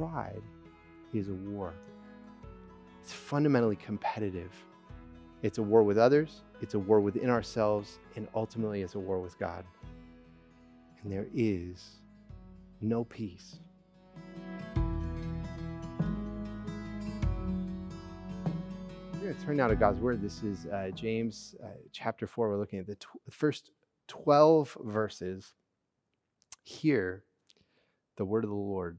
pride is a war. It's fundamentally competitive. It's a war with others, it's a war within ourselves, and ultimately it's a war with God. And there is no peace. We're going to turn now to God's Word. This is uh, James uh, chapter 4. We're looking at the tw- first 12 verses. Hear the word of the Lord.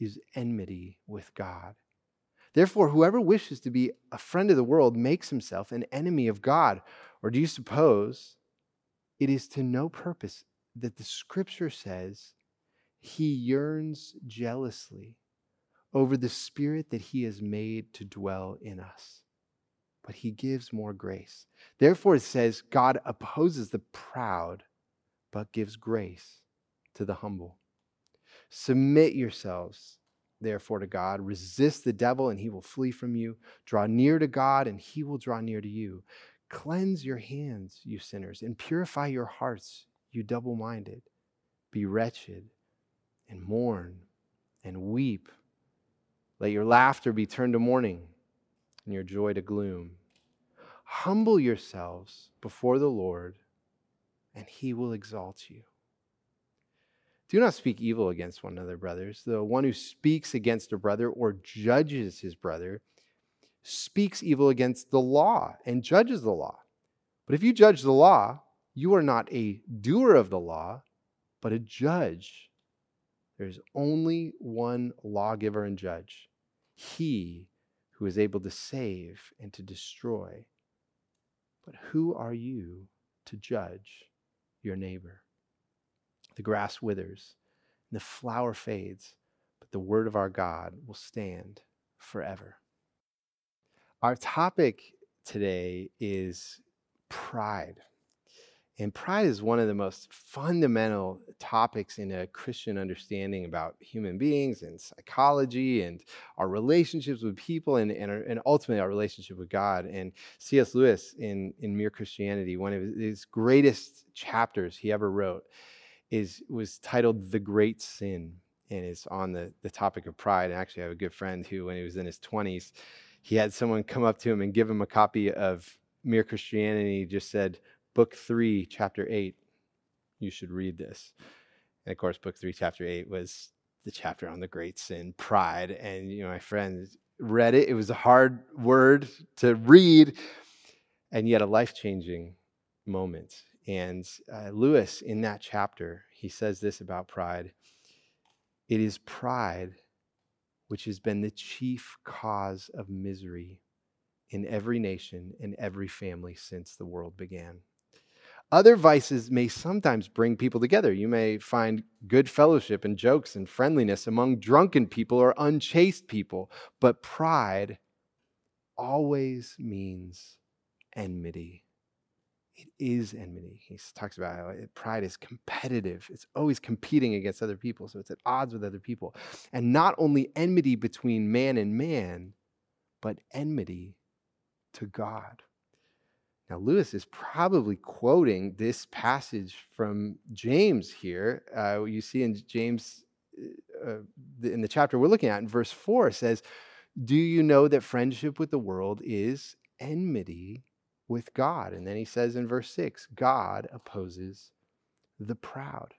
is enmity with God? Therefore, whoever wishes to be a friend of the world makes himself an enemy of God. Or do you suppose it is to no purpose that the scripture says he yearns jealously over the spirit that he has made to dwell in us? But he gives more grace. Therefore, it says, God opposes the proud, but gives grace to the humble. Submit yourselves therefore to God. Resist the devil, and he will flee from you. Draw near to God, and he will draw near to you. Cleanse your hands, you sinners, and purify your hearts, you double minded. Be wretched and mourn and weep. Let your laughter be turned to mourning and your joy to gloom. Humble yourselves before the Lord, and he will exalt you. Do not speak evil against one another, brothers. The one who speaks against a brother or judges his brother speaks evil against the law and judges the law. But if you judge the law, you are not a doer of the law, but a judge. There's only one lawgiver and judge, he who is able to save and to destroy. But who are you to judge your neighbor? The grass withers, and the flower fades, but the word of our God will stand forever. Our topic today is pride. And pride is one of the most fundamental topics in a Christian understanding about human beings and psychology and our relationships with people and, and, our, and ultimately our relationship with God. And C.S. Lewis, in, in Mere Christianity, one of his greatest chapters he ever wrote, is was titled The Great Sin. And it's on the, the topic of pride. And actually, I have a good friend who, when he was in his 20s, he had someone come up to him and give him a copy of Mere Christianity, just said, Book 3, Chapter 8. You should read this. And of course, Book 3, Chapter 8 was the chapter on the great sin, pride. And, you know, my friend read it. It was a hard word to read, and yet a life changing moment. And uh, Lewis, in that chapter, he says this about pride it is pride which has been the chief cause of misery in every nation and every family since the world began. Other vices may sometimes bring people together. You may find good fellowship and jokes and friendliness among drunken people or unchaste people, but pride always means enmity. It is enmity. He talks about how pride is competitive. It's always competing against other people, so it's at odds with other people. And not only enmity between man and man, but enmity to God. Now, Lewis is probably quoting this passage from James here. Uh, you see in James, uh, uh in the chapter we're looking at, in verse 4, says, Do you know that friendship with the world is enmity with God. And then he says in verse 6 God opposes the proud.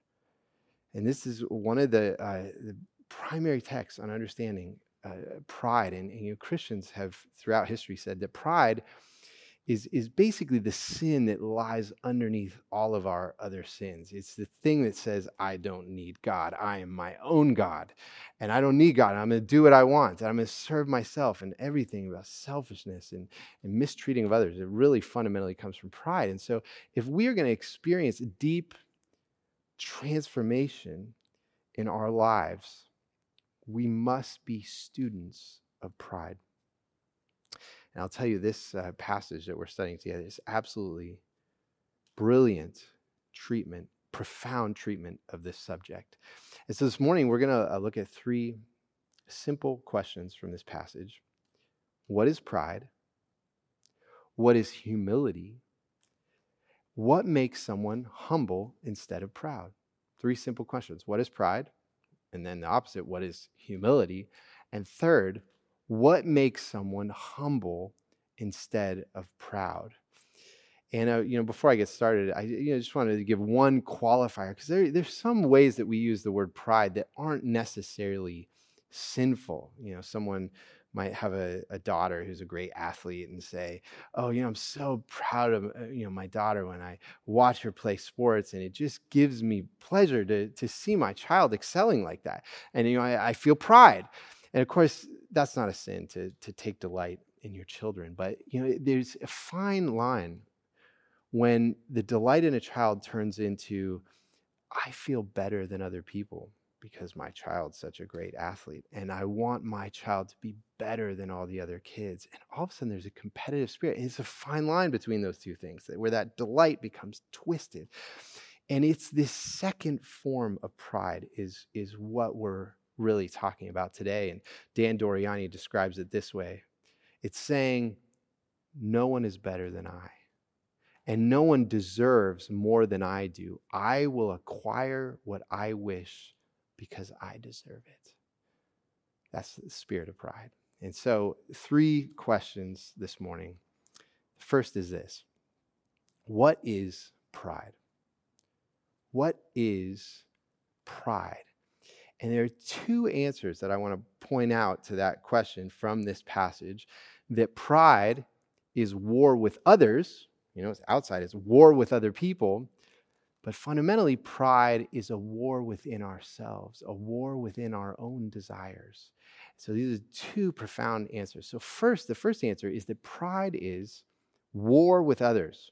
And this is one of the, uh, the primary texts on understanding uh, pride. And, and you know, Christians have throughout history said that pride is, is basically the sin that lies underneath all of our other sins. It's the thing that says, I don't need God. I am my own God. And I don't need God. I'm going to do what I want. And I'm going to serve myself and everything about selfishness and, and mistreating of others. It really fundamentally comes from pride. And so if we are going to experience deep transformation in our lives, we must be students of pride. And I'll tell you, this uh, passage that we're studying together is absolutely brilliant treatment, profound treatment of this subject. And so this morning, we're going to uh, look at three simple questions from this passage What is pride? What is humility? What makes someone humble instead of proud? Three simple questions. What is pride? And then the opposite, what is humility? And third, what makes someone humble instead of proud? And uh, you know, before I get started, I you know, just wanted to give one qualifier because there, there's some ways that we use the word pride that aren't necessarily sinful. You know, someone might have a, a daughter who's a great athlete and say, "Oh, you know, I'm so proud of uh, you know my daughter when I watch her play sports, and it just gives me pleasure to to see my child excelling like that, and you know, I, I feel pride." And of course, that's not a sin to to take delight in your children, but you know, there's a fine line when the delight in a child turns into, "I feel better than other people." because my child's such a great athlete and I want my child to be better than all the other kids. And all of a sudden there's a competitive spirit. And it's a fine line between those two things where that delight becomes twisted. And it's this second form of pride is, is what we're really talking about today. And Dan Doriani describes it this way it's saying, No one is better than I and no one deserves more than I do. I will acquire what I wish because I deserve it. That's the spirit of pride. And so, three questions this morning. First is this What is pride? What is pride? And there are two answers that I want to point out to that question from this passage that pride is war with others, you know, it's outside, it's war with other people, but fundamentally, pride is a war within ourselves, a war within our own desires. So these are two profound answers. So, first, the first answer is that pride is war with others.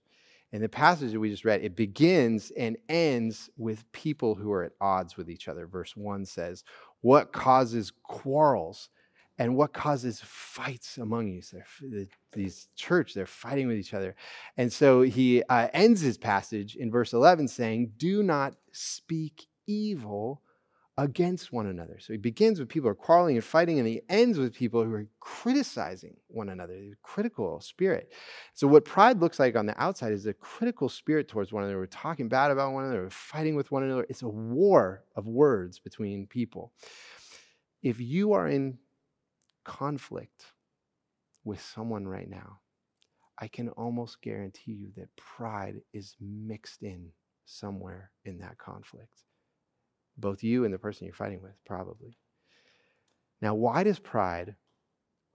And the passage that we just read, it begins and ends with people who are at odds with each other. Verse 1 says, What causes quarrels? and what causes fights among you. So these church, they're fighting with each other. And so he uh, ends his passage in verse 11 saying, Do not speak evil against one another. So he begins with people who are quarreling and fighting, and he ends with people who are criticizing one another, the critical spirit. So what pride looks like on the outside is a critical spirit towards one another. We're talking bad about one another, we're fighting with one another. It's a war of words between people. If you are in conflict with someone right now, I can almost guarantee you that pride is mixed in somewhere in that conflict. Both you and the person you're fighting with, probably. Now, why does pride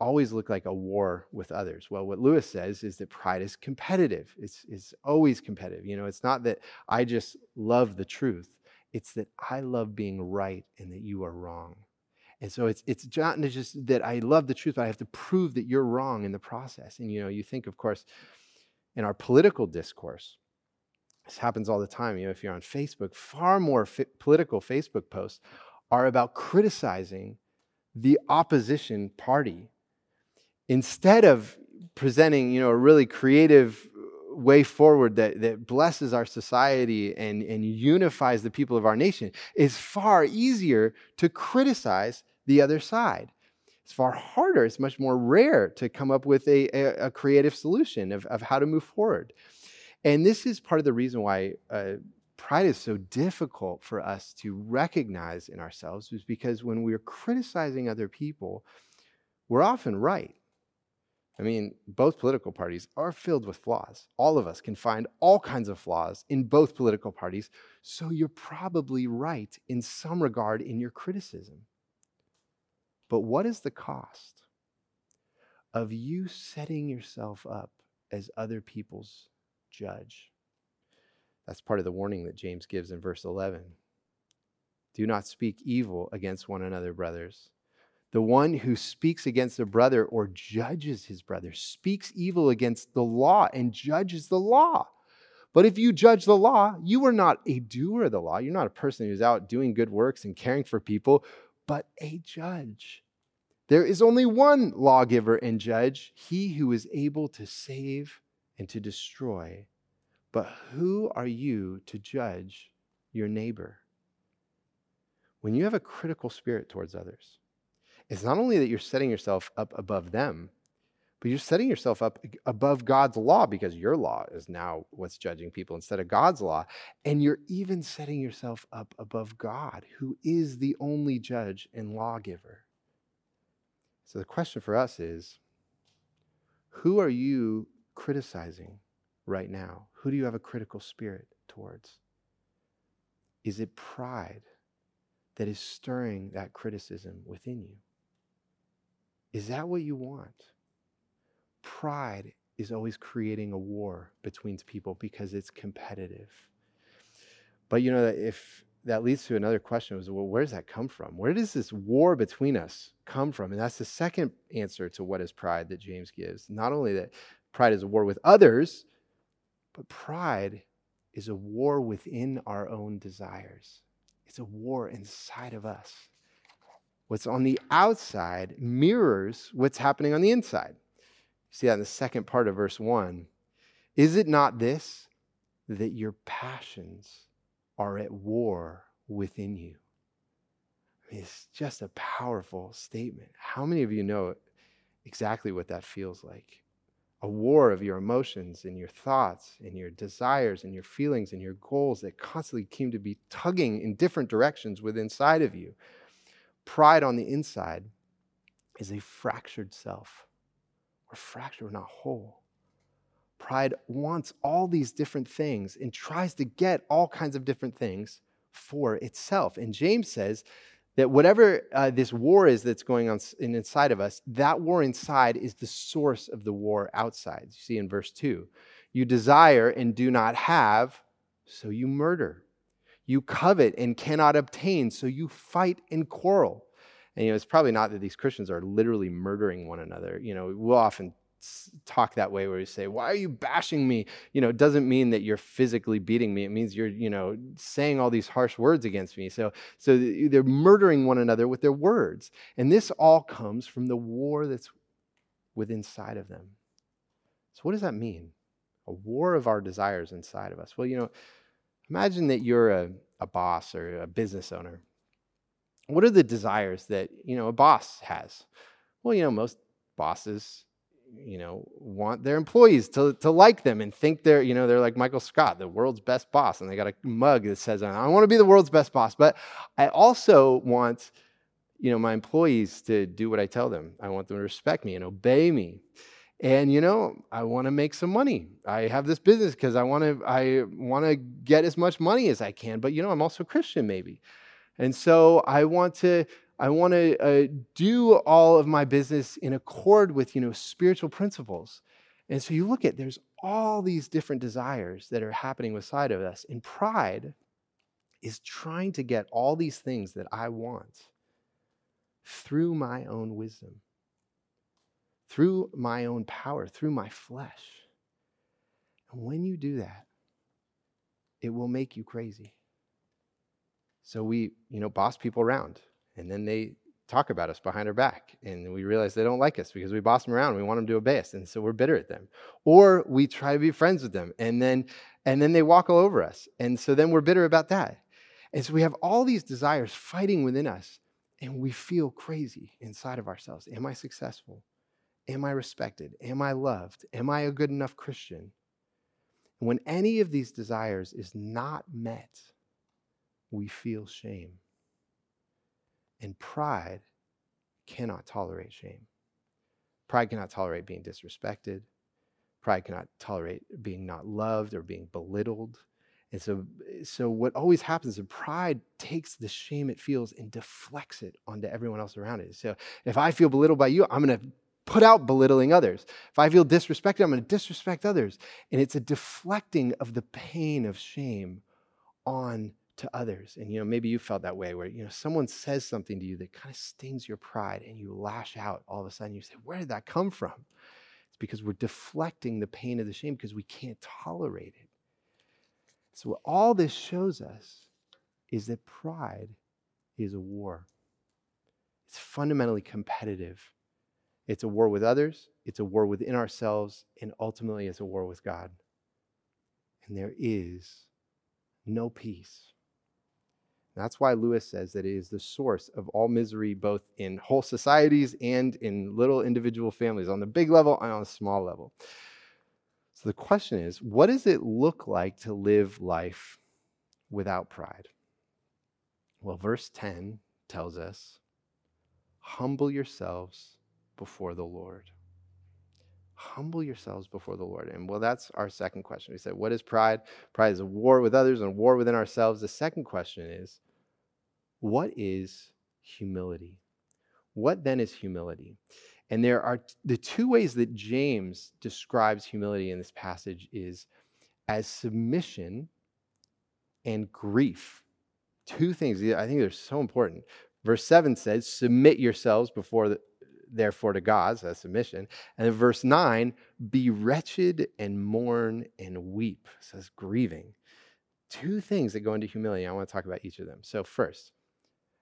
always look like a war with others? Well, what Lewis says is that pride is competitive. It's, it's always competitive. You know, it's not that I just love the truth, it's that I love being right and that you are wrong. And so it's it's not just that I love the truth, but I have to prove that you're wrong in the process. And you know, you think, of course, in our political discourse, this happens all the time. You know, if you're on Facebook, far more fi- political Facebook posts are about criticizing the opposition party instead of presenting, you know, a really creative uh, way forward that, that blesses our society and, and unifies the people of our nation It's far easier to criticize the other side. It's far harder, it's much more rare to come up with a, a, a creative solution of, of how to move forward. And this is part of the reason why uh, pride is so difficult for us to recognize in ourselves, is because when we're criticizing other people, we're often right. I mean, both political parties are filled with flaws. All of us can find all kinds of flaws in both political parties. So you're probably right in some regard in your criticism. But what is the cost of you setting yourself up as other people's judge? That's part of the warning that James gives in verse 11. Do not speak evil against one another, brothers. The one who speaks against a brother or judges his brother speaks evil against the law and judges the law. But if you judge the law, you are not a doer of the law. You're not a person who's out doing good works and caring for people, but a judge. There is only one lawgiver and judge, he who is able to save and to destroy. But who are you to judge your neighbor? When you have a critical spirit towards others, it's not only that you're setting yourself up above them, but you're setting yourself up above God's law because your law is now what's judging people instead of God's law. And you're even setting yourself up above God, who is the only judge and lawgiver. So the question for us is who are you criticizing right now? Who do you have a critical spirit towards? Is it pride that is stirring that criticism within you? Is that what you want? pride is always creating a war between people because it's competitive. But you know, that if that leads to another question was, well, where does that come from? Where does this war between us come from? And that's the second answer to what is pride that James gives. Not only that pride is a war with others, but pride is a war within our own desires. It's a war inside of us. What's on the outside mirrors what's happening on the inside. See that in the second part of verse 1. Is it not this, that your passions are at war within you? I mean, it's just a powerful statement. How many of you know exactly what that feels like? A war of your emotions and your thoughts and your desires and your feelings and your goals that constantly seem to be tugging in different directions within inside of you. Pride on the inside is a fractured self. We're fractured, we're not whole. Pride wants all these different things and tries to get all kinds of different things for itself. And James says that whatever uh, this war is that's going on inside of us, that war inside is the source of the war outside. You see in verse 2 you desire and do not have, so you murder. You covet and cannot obtain, so you fight and quarrel. And you know, it's probably not that these Christians are literally murdering one another. You know, we'll often talk that way where we say, Why are you bashing me? You know, it doesn't mean that you're physically beating me. It means you're, you know, saying all these harsh words against me. So, so they're murdering one another with their words. And this all comes from the war that's within inside of them. So, what does that mean? A war of our desires inside of us. Well, you know, imagine that you're a, a boss or a business owner what are the desires that you know a boss has well you know most bosses you know want their employees to, to like them and think they're you know they're like michael scott the world's best boss and they got a mug that says i want to be the world's best boss. But i also want you know my employees to do what i tell them. I want them to respect me and obey me. And you know i want to make some money. I have this business because i want to i want to get as much money as i can. But you know i'm also christian maybe. And so I want to I want to uh, do all of my business in accord with, you know, spiritual principles. And so you look at there's all these different desires that are happening within of us. And pride is trying to get all these things that I want through my own wisdom, through my own power, through my flesh. And when you do that, it will make you crazy. So we, you know, boss people around, and then they talk about us behind our back, and we realize they don't like us because we boss them around. We want them to obey us, and so we're bitter at them. Or we try to be friends with them, and then and then they walk all over us, and so then we're bitter about that. And so we have all these desires fighting within us, and we feel crazy inside of ourselves. Am I successful? Am I respected? Am I loved? Am I a good enough Christian? when any of these desires is not met, we feel shame. And pride cannot tolerate shame. Pride cannot tolerate being disrespected. Pride cannot tolerate being not loved or being belittled. And so, so what always happens is pride takes the shame it feels and deflects it onto everyone else around it. So if I feel belittled by you, I'm going to put out belittling others. If I feel disrespected, I'm going to disrespect others. And it's a deflecting of the pain of shame on to others. And you know, maybe you felt that way where you know someone says something to you that kind of stings your pride and you lash out all of a sudden. You say, Where did that come from? It's because we're deflecting the pain of the shame because we can't tolerate it. So, all this shows us is that pride is a war. It's fundamentally competitive. It's a war with others, it's a war within ourselves, and ultimately it's a war with God. And there is no peace. That's why Lewis says that it is the source of all misery, both in whole societies and in little individual families, on the big level and on the small level. So the question is what does it look like to live life without pride? Well, verse 10 tells us humble yourselves before the Lord. Humble yourselves before the Lord. And well, that's our second question. We said, What is pride? Pride is a war with others and war within ourselves. The second question is, What is humility? What then is humility? And there are the two ways that James describes humility in this passage is as submission and grief. Two things I think they're so important. Verse 7 says, Submit yourselves before the, therefore to God, so that's submission. And verse 9, be wretched and mourn and weep, says grieving. Two things that go into humility. I want to talk about each of them. So, first,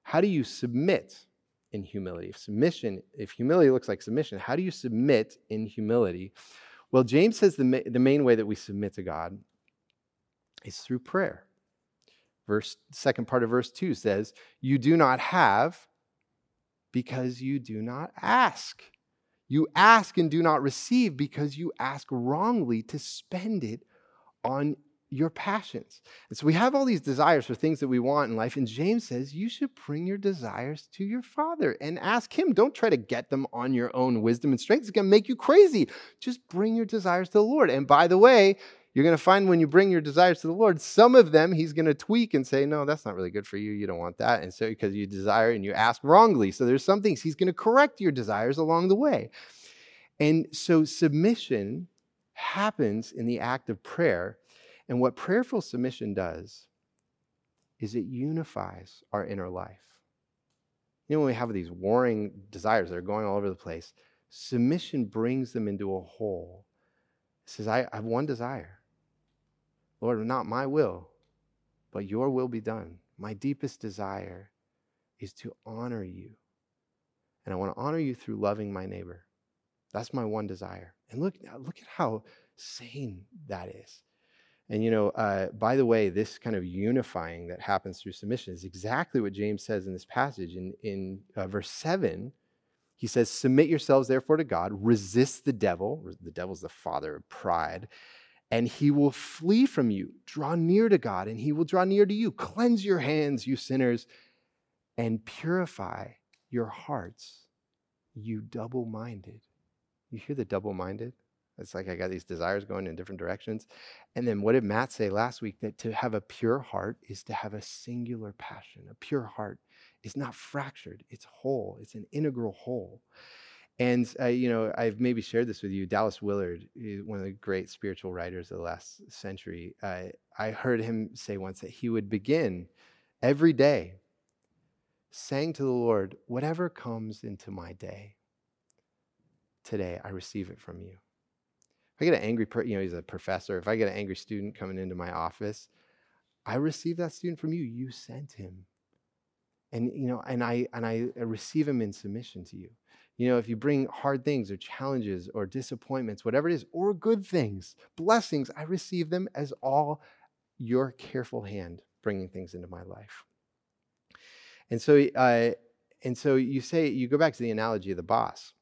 how do you submit in humility? If submission, if humility looks like submission, how do you submit in humility? Well, James says the, ma- the main way that we submit to God is through prayer. Verse second part of verse 2 says, "You do not have because you do not ask. You ask and do not receive because you ask wrongly to spend it on your passions. And so we have all these desires for things that we want in life. And James says you should bring your desires to your father and ask him. Don't try to get them on your own wisdom and strength. It's going to make you crazy. Just bring your desires to the Lord. And by the way, you're going to find when you bring your desires to the Lord, some of them he's going to tweak and say, no, that's not really good for you. You don't want that. And so because you desire and you ask wrongly. So there's some things he's going to correct your desires along the way. And so submission happens in the act of prayer and what prayerful submission does is it unifies our inner life. You know, when we have these warring desires that are going all over the place, submission brings them into a whole. It says, I, I have one desire. Lord, not my will, but your will be done. My deepest desire is to honor you. And I want to honor you through loving my neighbor. That's my one desire. And look, look at how sane that is. And you know, uh, by the way, this kind of unifying that happens through submission is exactly what James says in this passage. In, in uh, verse 7, he says, Submit yourselves therefore to God, resist the devil. The devil's the father of pride, and he will flee from you. Draw near to God, and he will draw near to you. Cleanse your hands, you sinners, and purify your hearts, you double minded. You hear the double minded? It's like I got these desires going in different directions. And then what did Matt say last week? That to have a pure heart is to have a singular passion. A pure heart is not fractured, it's whole, it's an integral whole. And, uh, you know, I've maybe shared this with you. Dallas Willard, one of the great spiritual writers of the last century, uh, I heard him say once that he would begin every day saying to the Lord, Whatever comes into my day, today I receive it from you. I get an angry, you know, he's a professor. If I get an angry student coming into my office, I receive that student from you. You sent him. And, you know, and I, and I receive him in submission to you. You know, if you bring hard things or challenges or disappointments, whatever it is, or good things, blessings, I receive them as all your careful hand bringing things into my life. And so, uh, and so you say, you go back to the analogy of the boss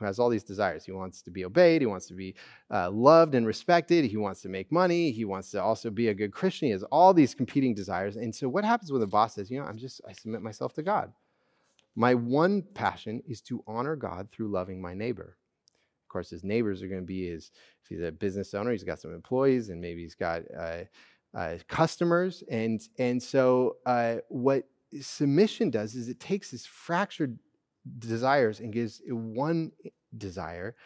who has all these desires. He wants to be obeyed, he wants to be uh, loved and respected, he wants to make money, he wants to also be a good Christian. He has all these competing desires. And so, what happens when the boss says, You know, I'm just, I submit myself to God? My one passion is to honor God through loving my neighbor. Of course, his neighbors are going to be his, if he's a business owner, he's got some employees and maybe he's got uh, uh, customers. And, and so, uh, what submission does is it takes this fractured desires and gives one desire.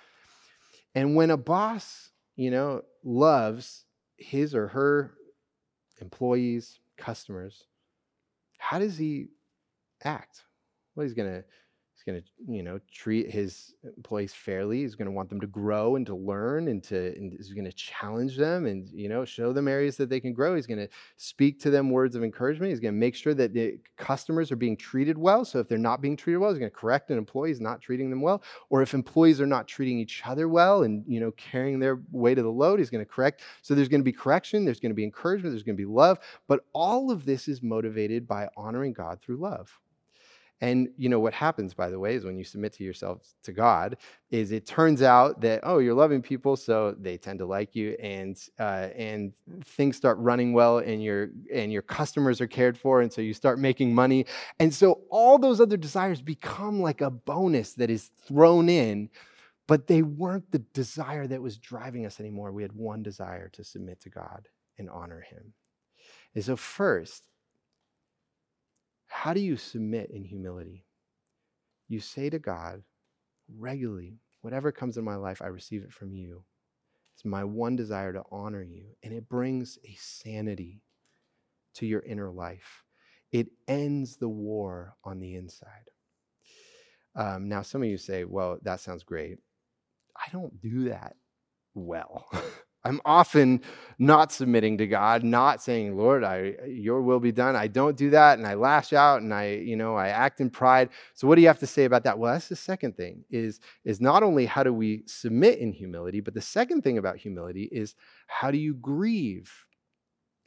And when a boss, you know, loves his or her employees, customers, how does he act? Well, he's going to going to, you know, treat his employees fairly. He's going to want them to grow and to learn and to, and he's going to challenge them and, you know, show them areas that they can grow. He's going to speak to them words of encouragement. He's going to make sure that the customers are being treated well. So if they're not being treated well, he's going to correct an employee not treating them well. Or if employees are not treating each other well and, you know, carrying their weight of the load, he's going to correct. So there's going to be correction. There's going to be encouragement. There's going to be love. But all of this is motivated by honoring God through love. And you know what happens, by the way, is when you submit to yourself to God, is it turns out that oh, you're loving people, so they tend to like you, and uh, and things start running well, and your and your customers are cared for, and so you start making money, and so all those other desires become like a bonus that is thrown in, but they weren't the desire that was driving us anymore. We had one desire to submit to God and honor Him. And so first, how do you submit in humility? You say to God regularly, whatever comes in my life, I receive it from you. It's my one desire to honor you. And it brings a sanity to your inner life. It ends the war on the inside. Um, now, some of you say, well, that sounds great. I don't do that well. I'm often not submitting to God, not saying, Lord, I, your will be done. I don't do that. And I lash out and I, you know, I act in pride. So what do you have to say about that? Well, that's the second thing is, is not only how do we submit in humility, but the second thing about humility is how do you grieve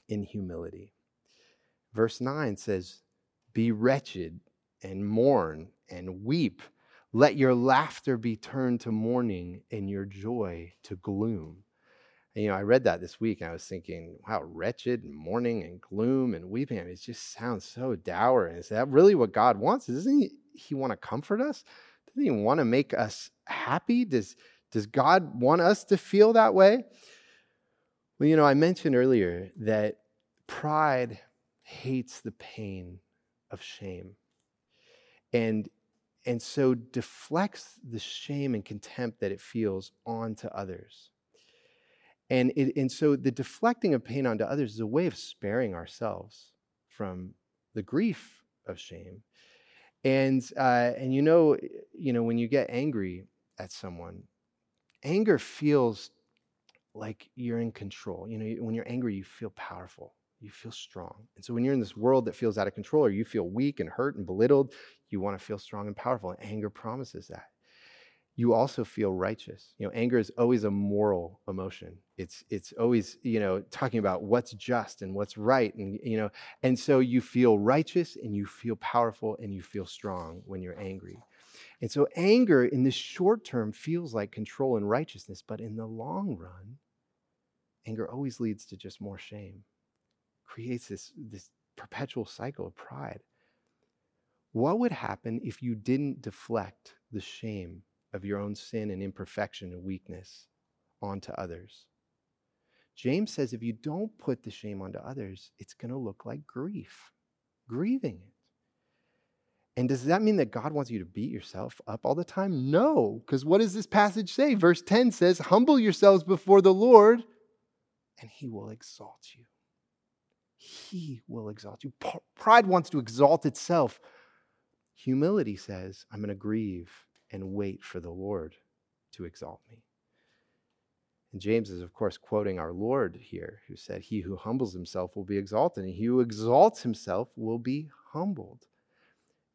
in humility? Verse 9 says, Be wretched and mourn and weep. Let your laughter be turned to mourning and your joy to gloom. And, you know, I read that this week and I was thinking, wow, wretched and mourning and gloom and weeping. I mean, it just sounds so dour. And is that really what God wants? Doesn't he, he want to comfort us? Doesn't he want to make us happy? Does, does God want us to feel that way? Well, you know, I mentioned earlier that pride hates the pain of shame. And and so deflects the shame and contempt that it feels onto others. And, it, and so the deflecting of pain onto others is a way of sparing ourselves from the grief of shame. And, uh, and you know, you know, when you get angry at someone, anger feels like you're in control. You know, when you're angry, you feel powerful, you feel strong. And so when you're in this world that feels out of control or you feel weak and hurt and belittled, you want to feel strong and powerful. And anger promises that you also feel righteous. You know, anger is always a moral emotion. It's it's always, you know, talking about what's just and what's right and you know, and so you feel righteous and you feel powerful and you feel strong when you're angry. And so anger in the short term feels like control and righteousness, but in the long run, anger always leads to just more shame. Creates this this perpetual cycle of pride. What would happen if you didn't deflect the shame of your own sin and imperfection and weakness onto others. James says if you don't put the shame onto others, it's going to look like grief, grieving it. And does that mean that God wants you to beat yourself up all the time? No, because what does this passage say? Verse 10 says, Humble yourselves before the Lord, and he will exalt you. He will exalt you. Pride wants to exalt itself. Humility says, I'm going to grieve and wait for the Lord to exalt me. And James is, of course, quoting our Lord here, who said, He who humbles himself will be exalted, and he who exalts himself will be humbled.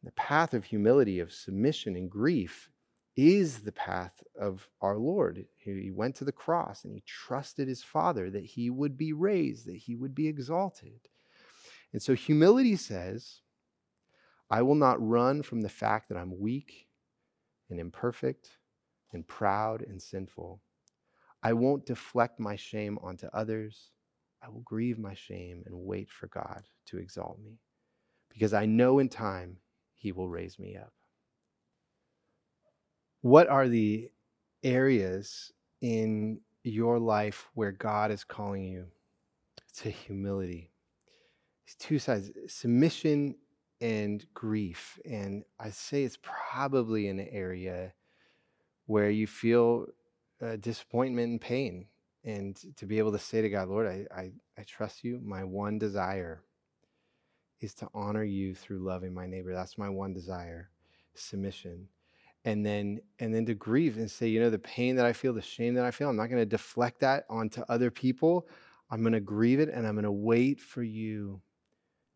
The path of humility, of submission and grief, is the path of our Lord. He went to the cross and he trusted his Father that he would be raised, that he would be exalted. And so humility says, I will not run from the fact that I'm weak and imperfect and proud and sinful. I won't deflect my shame onto others. I will grieve my shame and wait for God to exalt me because I know in time he will raise me up. What are the areas in your life where God is calling you to humility? It's two sides submission and grief. And I say it's probably an area where you feel uh, disappointment and pain. And to be able to say to God, Lord, I, I, I trust you. My one desire is to honor you through loving my neighbor. That's my one desire. submission and then and then to grieve and say you know the pain that i feel the shame that i feel i'm not going to deflect that onto other people i'm going to grieve it and i'm going to wait for you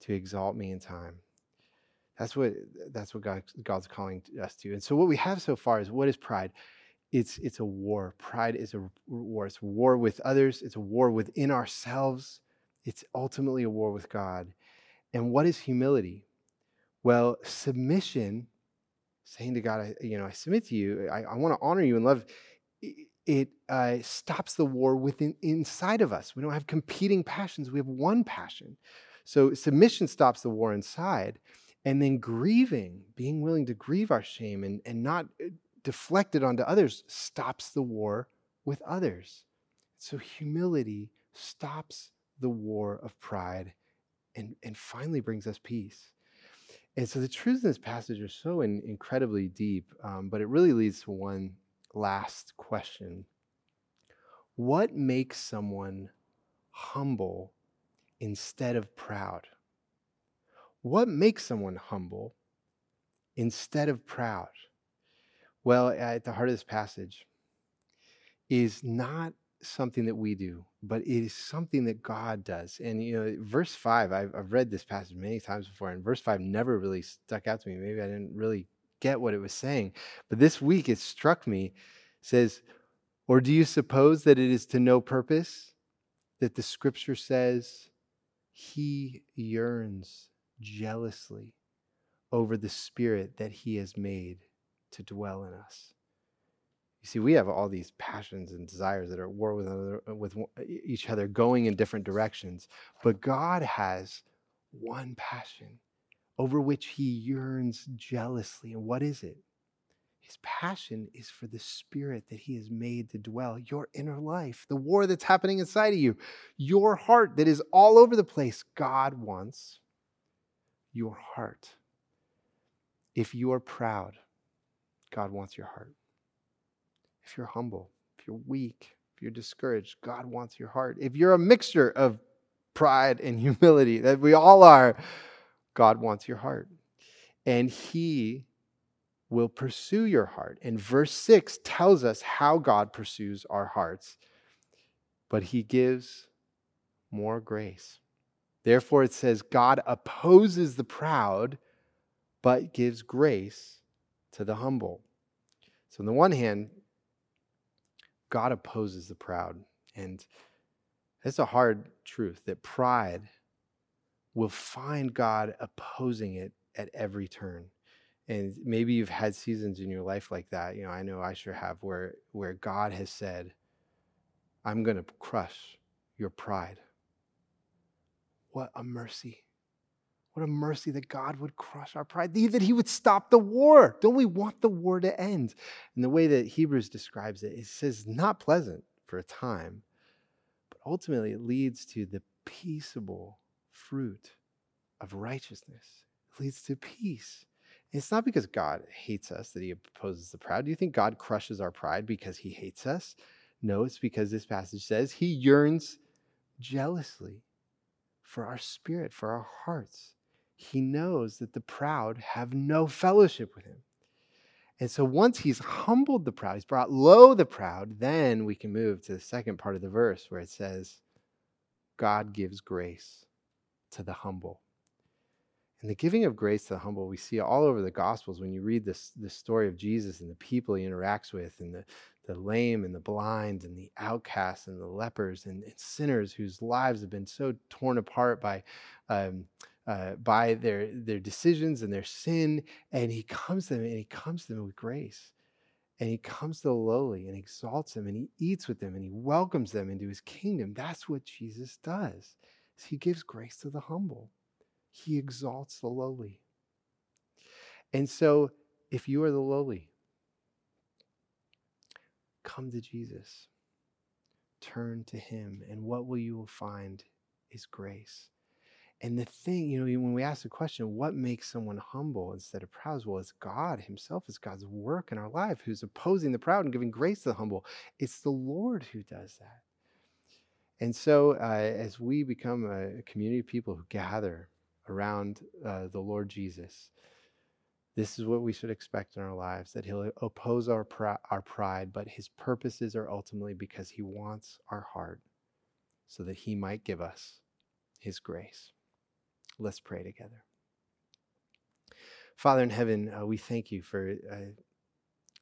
to exalt me in time that's what that's what God, god's calling us to. And so what we have so far is what is pride? It's it's a war. Pride is a war. It's a war with others. It's a war within ourselves. It's ultimately a war with god. And what is humility? Well submission saying to God, I, you know, I submit to you, I, I want to honor you and love, it uh, stops the war within inside of us. We don't have competing passions. We have one passion. So submission stops the war inside. And then grieving, being willing to grieve our shame and, and not uh, deflect it onto others, stops the war with others. So humility stops the war of pride and, and finally brings us peace. And so the truths in this passage are so in, incredibly deep, um, but it really leads to one last question What makes someone humble instead of proud? What makes someone humble instead of proud? Well, at the heart of this passage is not something that we do, but it is something that God does. And you know, verse five, I've, I've read this passage many times before, and verse five never really stuck out to me. Maybe I didn't really get what it was saying, but this week it struck me. It says, "Or do you suppose that it is to no purpose that the Scripture says He yearns jealously over the Spirit that He has made to dwell in us?" You see, we have all these passions and desires that are at war with, other, uh, with each other, going in different directions. But God has one passion over which he yearns jealously. And what is it? His passion is for the spirit that he has made to dwell, your inner life, the war that's happening inside of you, your heart that is all over the place. God wants your heart. If you are proud, God wants your heart if you're humble, if you're weak, if you're discouraged, God wants your heart. If you're a mixture of pride and humility, that we all are, God wants your heart. And He will pursue your heart. And verse 6 tells us how God pursues our hearts, but He gives more grace. Therefore, it says, God opposes the proud, but gives grace to the humble. So, on the one hand, God opposes the proud. And it's a hard truth that pride will find God opposing it at every turn. And maybe you've had seasons in your life like that. You know, I know I sure have where where God has said, I'm going to crush your pride. What a mercy. What a mercy that God would crush our pride, that He would stop the war. Don't we want the war to end? And the way that Hebrews describes it, it says, not pleasant for a time, but ultimately it leads to the peaceable fruit of righteousness. It leads to peace. And it's not because God hates us that He opposes the proud. Do you think God crushes our pride because He hates us? No, it's because this passage says He yearns jealously for our spirit, for our hearts he knows that the proud have no fellowship with him. And so once he's humbled the proud, he's brought low the proud, then we can move to the second part of the verse where it says, God gives grace to the humble. And the giving of grace to the humble, we see all over the Gospels when you read this, this story of Jesus and the people he interacts with, and the, the lame and the blind, and the outcasts and the lepers, and, and sinners whose lives have been so torn apart by um, uh, by their their decisions and their sin, and he comes to them and he comes to them with grace. And he comes to the lowly and exalts them and he eats with them and he welcomes them into his kingdom. That's what Jesus does. He gives grace to the humble. He exalts the lowly. And so if you are the lowly, come to Jesus. Turn to him and what will you find is grace. And the thing, you know, when we ask the question, what makes someone humble instead of proud? Well, it's God Himself, it's God's work in our life who's opposing the proud and giving grace to the humble. It's the Lord who does that. And so, uh, as we become a community of people who gather around uh, the Lord Jesus, This is what we should expect in our lives that He'll oppose our, pr- our pride, but His purposes are ultimately because He wants our heart so that He might give us His grace. Let's pray together. Father in heaven, uh, we thank you for uh,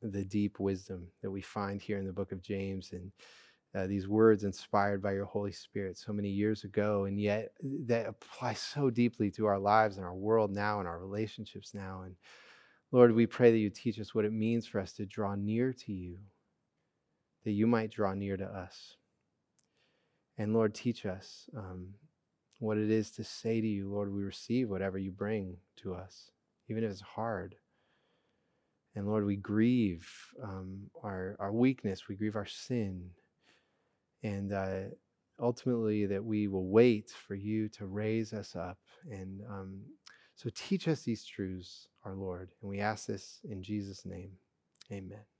the deep wisdom that we find here in the book of James and uh, these words inspired by your Holy Spirit so many years ago, and yet that apply so deeply to our lives and our world now and our relationships now. And Lord, we pray that you teach us what it means for us to draw near to you, that you might draw near to us. And Lord, teach us um, what it is to say to you, Lord, we receive whatever you bring to us, even if it's hard. And Lord, we grieve um, our, our weakness, we grieve our sin. And uh, ultimately, that we will wait for you to raise us up. And um, so teach us these truths, our Lord. And we ask this in Jesus' name. Amen.